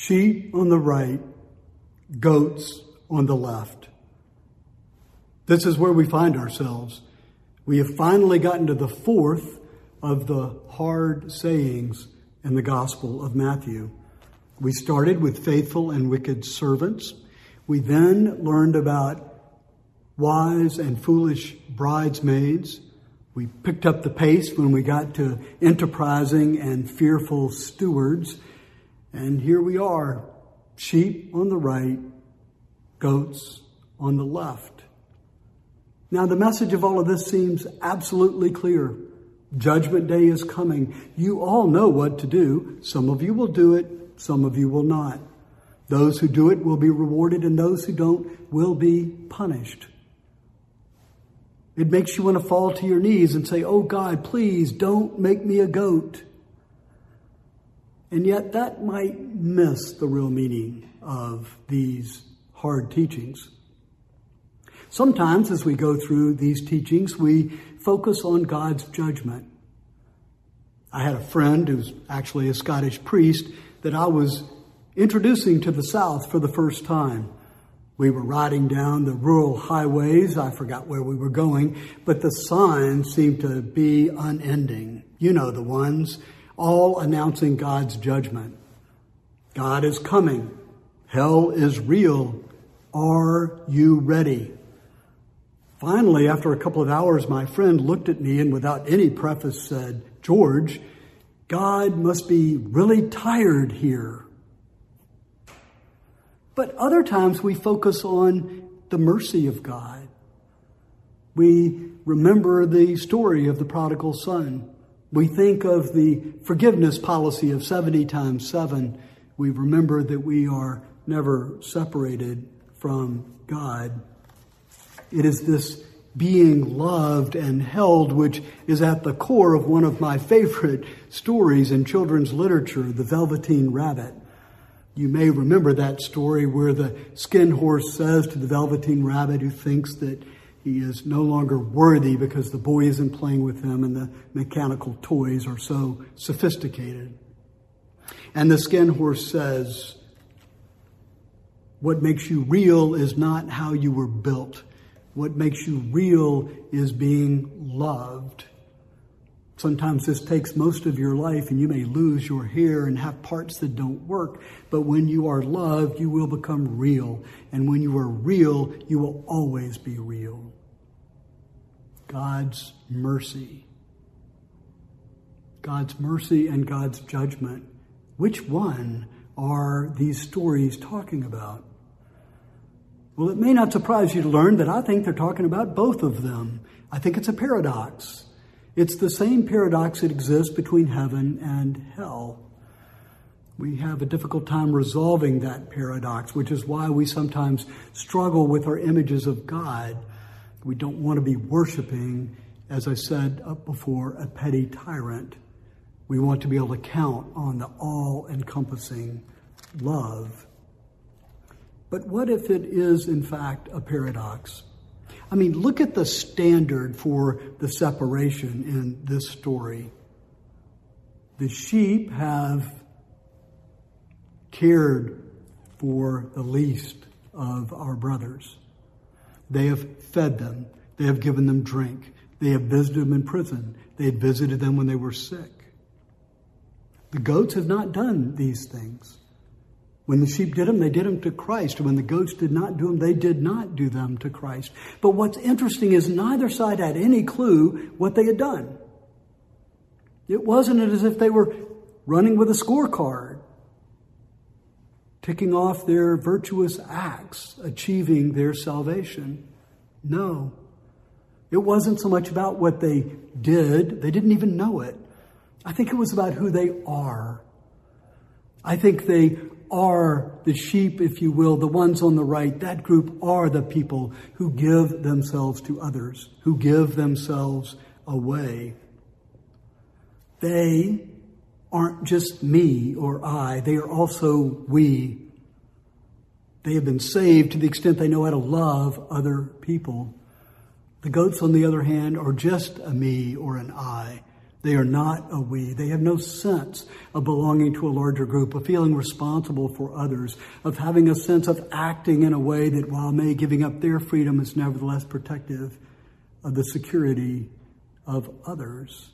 sheep on the right, goats on the left. This is where we find ourselves. We have finally gotten to the fourth of the hard sayings in the Gospel of Matthew. We started with faithful and wicked servants. We then learned about wise and foolish bridesmaids. We picked up the pace when we got to enterprising and fearful stewards. And here we are sheep on the right, goats on the left. Now, the message of all of this seems absolutely clear. Judgment day is coming. You all know what to do. Some of you will do it, some of you will not. Those who do it will be rewarded, and those who don't will be punished. It makes you want to fall to your knees and say, Oh God, please don't make me a goat. And yet, that might miss the real meaning of these hard teachings. Sometimes, as we go through these teachings, we focus on God's judgment. I had a friend who's actually a Scottish priest that I was introducing to the South for the first time. We were riding down the rural highways. I forgot where we were going, but the signs seemed to be unending. You know the ones, all announcing God's judgment. God is coming. Hell is real. Are you ready? Finally, after a couple of hours, my friend looked at me and without any preface said, George, God must be really tired here. But other times we focus on the mercy of God. We remember the story of the prodigal son. We think of the forgiveness policy of 70 times 7. We remember that we are never separated from God. It is this being loved and held which is at the core of one of my favorite stories in children's literature, The Velveteen Rabbit. You may remember that story where the skin horse says to the velveteen rabbit who thinks that he is no longer worthy because the boy isn't playing with him and the mechanical toys are so sophisticated. And the skin horse says, What makes you real is not how you were built. What makes you real is being loved. Sometimes this takes most of your life and you may lose your hair and have parts that don't work. But when you are loved, you will become real. And when you are real, you will always be real. God's mercy. God's mercy and God's judgment. Which one are these stories talking about? Well, it may not surprise you to learn that I think they're talking about both of them. I think it's a paradox. It's the same paradox that exists between heaven and hell. We have a difficult time resolving that paradox, which is why we sometimes struggle with our images of God. We don't want to be worshiping, as I said up before, a petty tyrant. We want to be able to count on the all encompassing love. But what if it is, in fact, a paradox? I mean, look at the standard for the separation in this story. The sheep have cared for the least of our brothers. They have fed them. They have given them drink. They have visited them in prison. They had visited them when they were sick. The goats have not done these things. When the sheep did them, they did them to Christ. When the goats did not do them, they did not do them to Christ. But what's interesting is neither side had any clue what they had done. It wasn't as if they were running with a scorecard, ticking off their virtuous acts, achieving their salvation. No. It wasn't so much about what they did, they didn't even know it. I think it was about who they are. I think they are the sheep, if you will, the ones on the right. That group are the people who give themselves to others, who give themselves away. They aren't just me or I, they are also we. They have been saved to the extent they know how to love other people. The goats, on the other hand, are just a me or an I. They are not a we. They have no sense of belonging to a larger group, of feeling responsible for others, of having a sense of acting in a way that, while may giving up their freedom, is nevertheless protective of the security of others.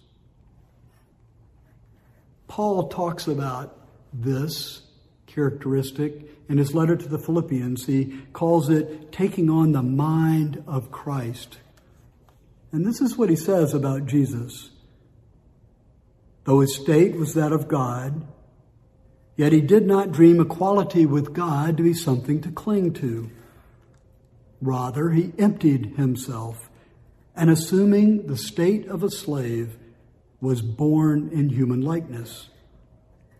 Paul talks about this characteristic in his letter to the Philippians. He calls it taking on the mind of Christ. And this is what he says about Jesus. Though his state was that of God, yet he did not dream equality with God to be something to cling to. Rather, he emptied himself and assuming the state of a slave, was born in human likeness.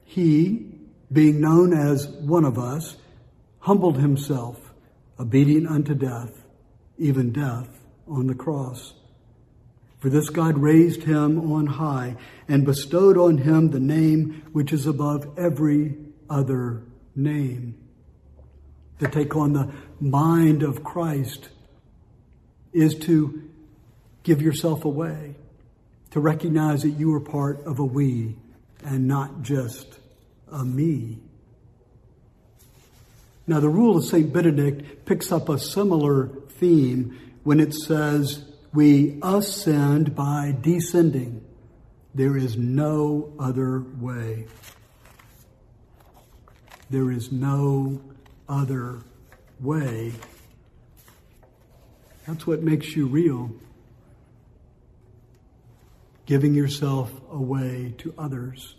He, being known as one of us, humbled himself, obedient unto death, even death on the cross. For this God raised him on high and bestowed on him the name which is above every other name. To take on the mind of Christ is to give yourself away, to recognize that you are part of a we and not just a me. Now, the rule of St. Benedict picks up a similar theme when it says, we ascend by descending. There is no other way. There is no other way. That's what makes you real. Giving yourself away to others.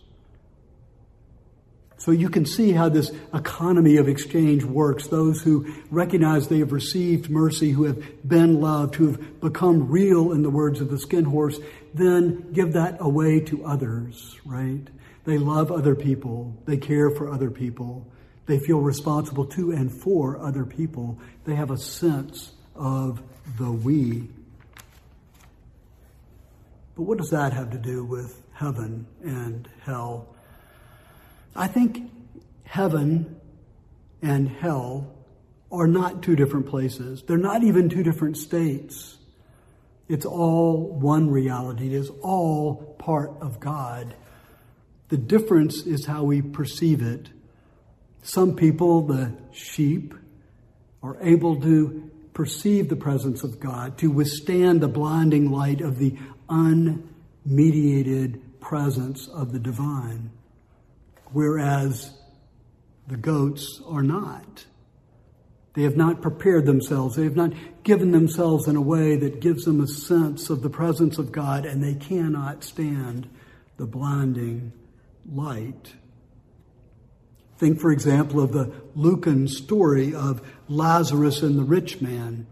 So you can see how this economy of exchange works. Those who recognize they have received mercy, who have been loved, who have become real in the words of the skin horse, then give that away to others, right? They love other people. They care for other people. They feel responsible to and for other people. They have a sense of the we. But what does that have to do with heaven and hell? I think heaven and hell are not two different places. They're not even two different states. It's all one reality. It is all part of God. The difference is how we perceive it. Some people, the sheep, are able to perceive the presence of God, to withstand the blinding light of the unmediated presence of the divine whereas the goats are not. They have not prepared themselves. They have not given themselves in a way that gives them a sense of the presence of God, and they cannot stand the blinding light. Think, for example, of the Lucan story of Lazarus and the rich man.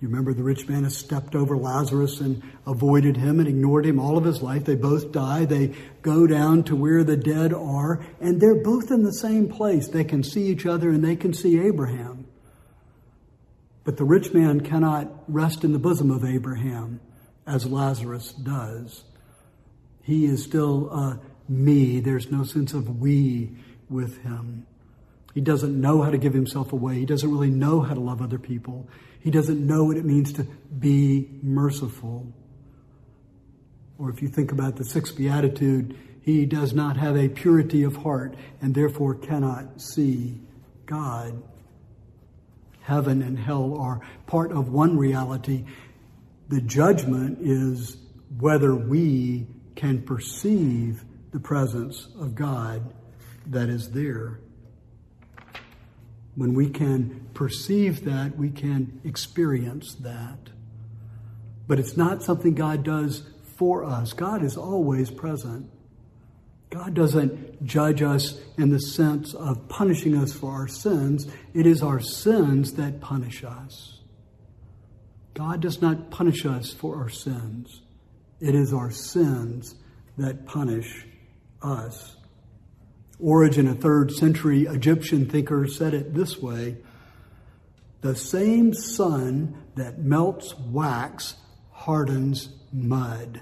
You remember the rich man has stepped over Lazarus and avoided him and ignored him all of his life. They both die. They go down to where the dead are, and they're both in the same place. They can see each other and they can see Abraham. But the rich man cannot rest in the bosom of Abraham as Lazarus does. He is still a me. There's no sense of we with him. He doesn't know how to give himself away. He doesn't really know how to love other people. He doesn't know what it means to be merciful. Or if you think about the sixth beatitude, he does not have a purity of heart and therefore cannot see God. Heaven and hell are part of one reality. The judgment is whether we can perceive the presence of God that is there. When we can perceive that, we can experience that. But it's not something God does for us. God is always present. God doesn't judge us in the sense of punishing us for our sins. It is our sins that punish us. God does not punish us for our sins. It is our sins that punish us. Origen, a third century Egyptian thinker, said it this way The same sun that melts wax hardens mud.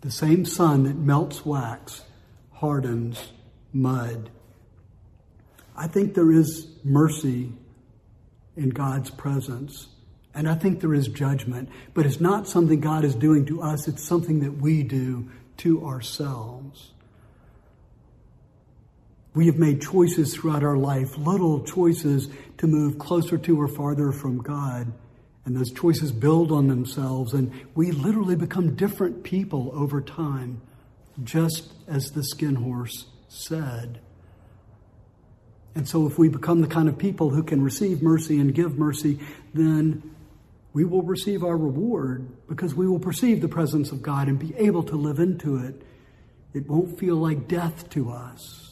The same sun that melts wax hardens mud. I think there is mercy in God's presence And I think there is judgment, but it's not something God is doing to us, it's something that we do to ourselves. We have made choices throughout our life, little choices to move closer to or farther from God. And those choices build on themselves, and we literally become different people over time, just as the skin horse said. And so, if we become the kind of people who can receive mercy and give mercy, then we will receive our reward because we will perceive the presence of God and be able to live into it. It won't feel like death to us.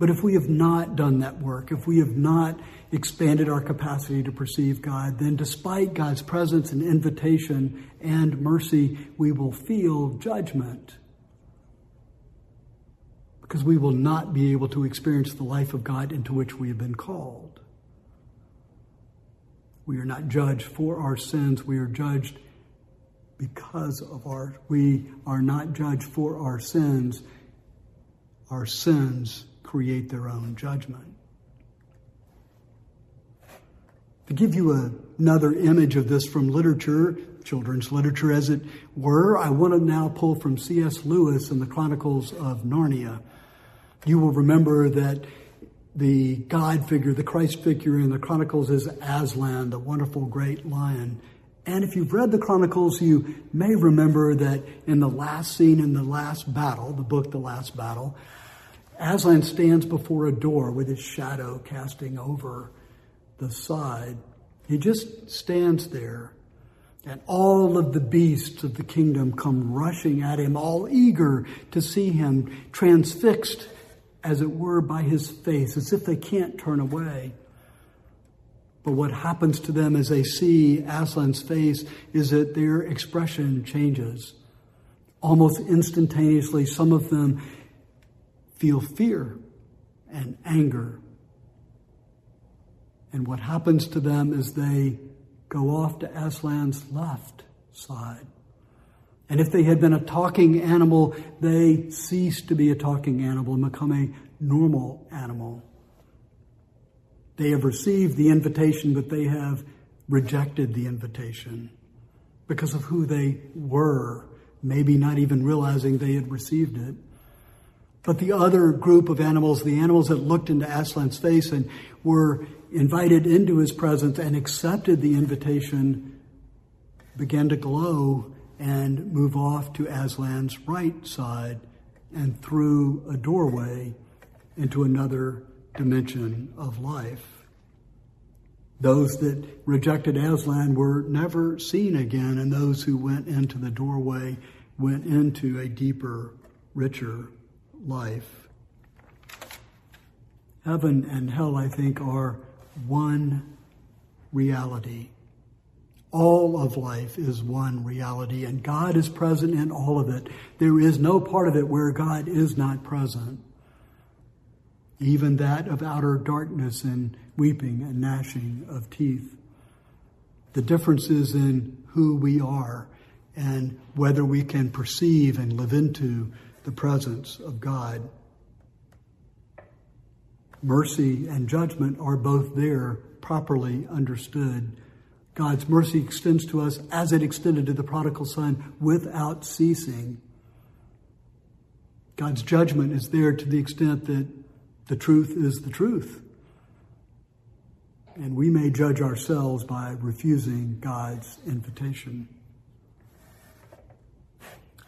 But if we have not done that work, if we have not expanded our capacity to perceive God, then despite God's presence and invitation and mercy, we will feel judgment because we will not be able to experience the life of God into which we have been called. We are not judged for our sins. We are judged because of our, we are not judged for our sins. Our sins create their own judgment. To give you a, another image of this from literature, children's literature as it were, I want to now pull from C.S. Lewis in the Chronicles of Narnia. You will remember that the God figure, the Christ figure in the Chronicles is Aslan, the wonderful great lion. And if you've read the Chronicles, you may remember that in the last scene in the last battle, the book The Last Battle, Aslan stands before a door with his shadow casting over the side. He just stands there, and all of the beasts of the kingdom come rushing at him, all eager to see him transfixed as it were, by his face, as if they can't turn away. But what happens to them as they see Aslan's face is that their expression changes. Almost instantaneously, some of them feel fear and anger. And what happens to them is they go off to Aslan's left side. And if they had been a talking animal, they cease to be a talking animal and become a normal animal. They have received the invitation, but they have rejected the invitation because of who they were, maybe not even realizing they had received it. But the other group of animals, the animals that looked into Aslan's face and were invited into his presence and accepted the invitation, began to glow and move off to Aslan's right side and through a doorway into another dimension of life. Those that rejected Aslan were never seen again, and those who went into the doorway went into a deeper, richer life. Heaven and hell, I think, are one reality. All of life is one reality, and God is present in all of it. There is no part of it where God is not present, even that of outer darkness and weeping and gnashing of teeth. The difference is in who we are and whether we can perceive and live into the presence of God. Mercy and judgment are both there, properly understood. God's mercy extends to us as it extended to the prodigal son without ceasing. God's judgment is there to the extent that the truth is the truth. And we may judge ourselves by refusing God's invitation.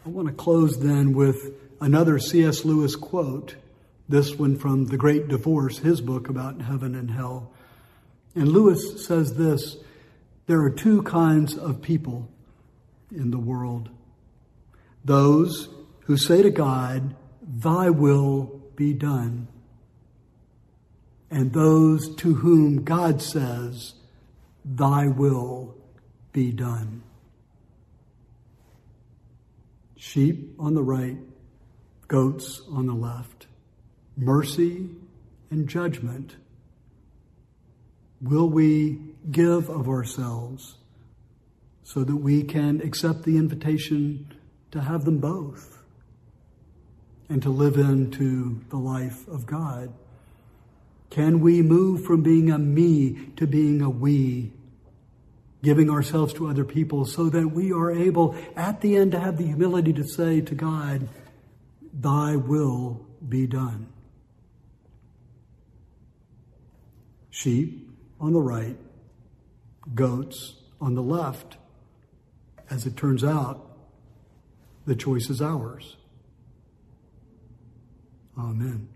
I want to close then with another C.S. Lewis quote, this one from The Great Divorce, his book about heaven and hell. And Lewis says this there are two kinds of people in the world those who say to God, Thy will be done, and those to whom God says, Thy will be done. Sheep on the right, goats on the left, mercy and judgment. Will we give of ourselves so that we can accept the invitation to have them both and to live into the life of God? Can we move from being a me to being a we? Giving ourselves to other people so that we are able at the end to have the humility to say to God, Thy will be done. Sheep on the right, goats on the left. As it turns out, the choice is ours. Amen.